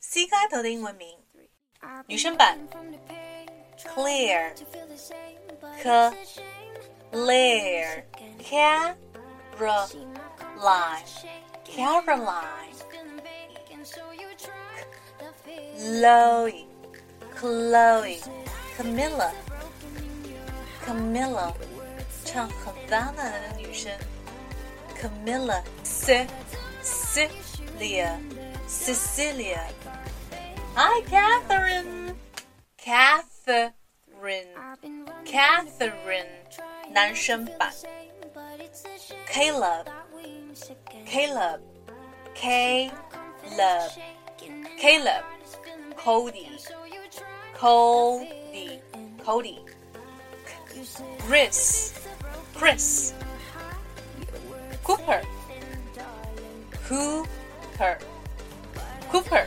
C 开头的英文名，女生版 Clear C Clear Caroline Caroline Chloe Chloe Camilla Camilla 唱很脏的那个女生 Camilla C Cecilia Cecilia Hi Catherine Catherine Catherine 男生版 Caleb Caleb Caleb Caleb Cody Cody Cody Chris Chris Cooper Cooper Cooper